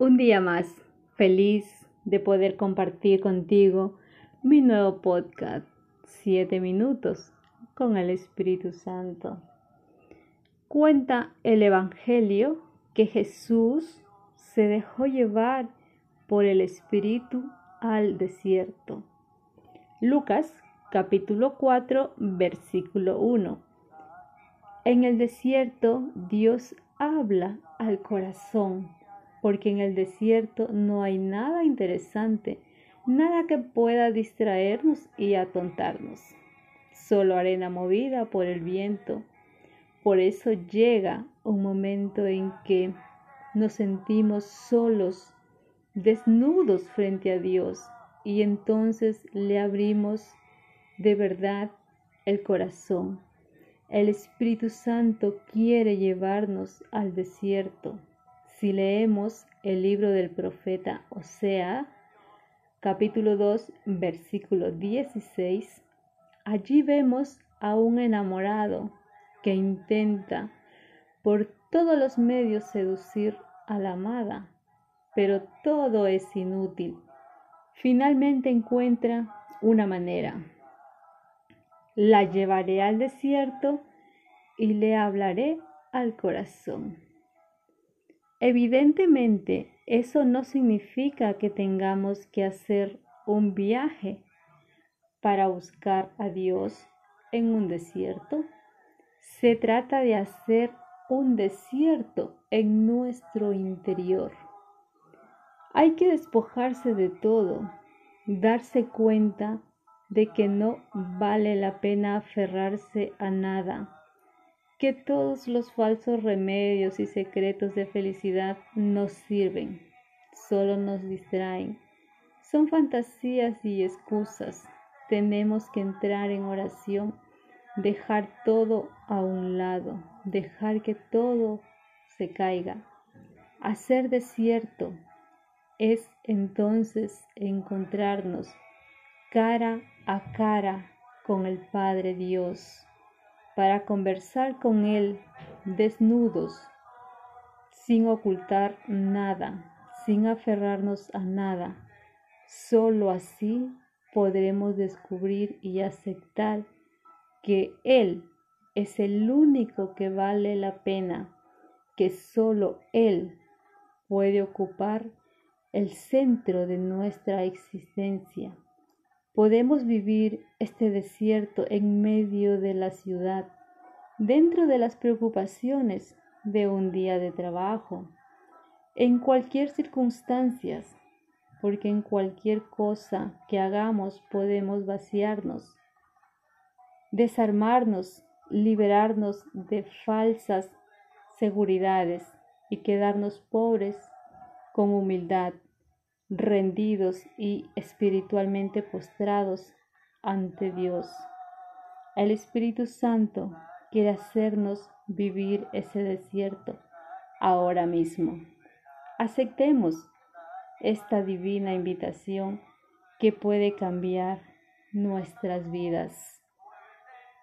Un día más, feliz de poder compartir contigo mi nuevo podcast, Siete minutos con el Espíritu Santo. Cuenta el Evangelio que Jesús se dejó llevar por el Espíritu al desierto. Lucas capítulo 4 versículo 1. En el desierto Dios habla al corazón, porque en el desierto no hay nada interesante, nada que pueda distraernos y atontarnos, solo arena movida por el viento. Por eso llega un momento en que nos sentimos solos, desnudos frente a Dios, y entonces le abrimos de verdad el corazón. El Espíritu Santo quiere llevarnos al desierto. Si leemos el libro del profeta Osea, capítulo 2, versículo 16, allí vemos a un enamorado que intenta por todos los medios seducir a la amada, pero todo es inútil. Finalmente encuentra una manera. La llevaré al desierto y le hablaré al corazón. Evidentemente, eso no significa que tengamos que hacer un viaje para buscar a Dios en un desierto. Se trata de hacer un desierto en nuestro interior. Hay que despojarse de todo, darse cuenta de que no vale la pena aferrarse a nada, que todos los falsos remedios y secretos de felicidad nos sirven, solo nos distraen. Son fantasías y excusas. Tenemos que entrar en oración, dejar todo a un lado, dejar que todo se caiga. Hacer desierto es entonces encontrarnos cara a cara con el Padre Dios, para conversar con Él desnudos, sin ocultar nada, sin aferrarnos a nada. Solo así podremos descubrir y aceptar que Él es el único que vale la pena, que solo Él puede ocupar el centro de nuestra existencia. Podemos vivir este desierto en medio de la ciudad, dentro de las preocupaciones de un día de trabajo, en cualquier circunstancia, porque en cualquier cosa que hagamos podemos vaciarnos, desarmarnos, liberarnos de falsas seguridades y quedarnos pobres con humildad rendidos y espiritualmente postrados ante Dios. El Espíritu Santo quiere hacernos vivir ese desierto ahora mismo. Aceptemos esta divina invitación que puede cambiar nuestras vidas.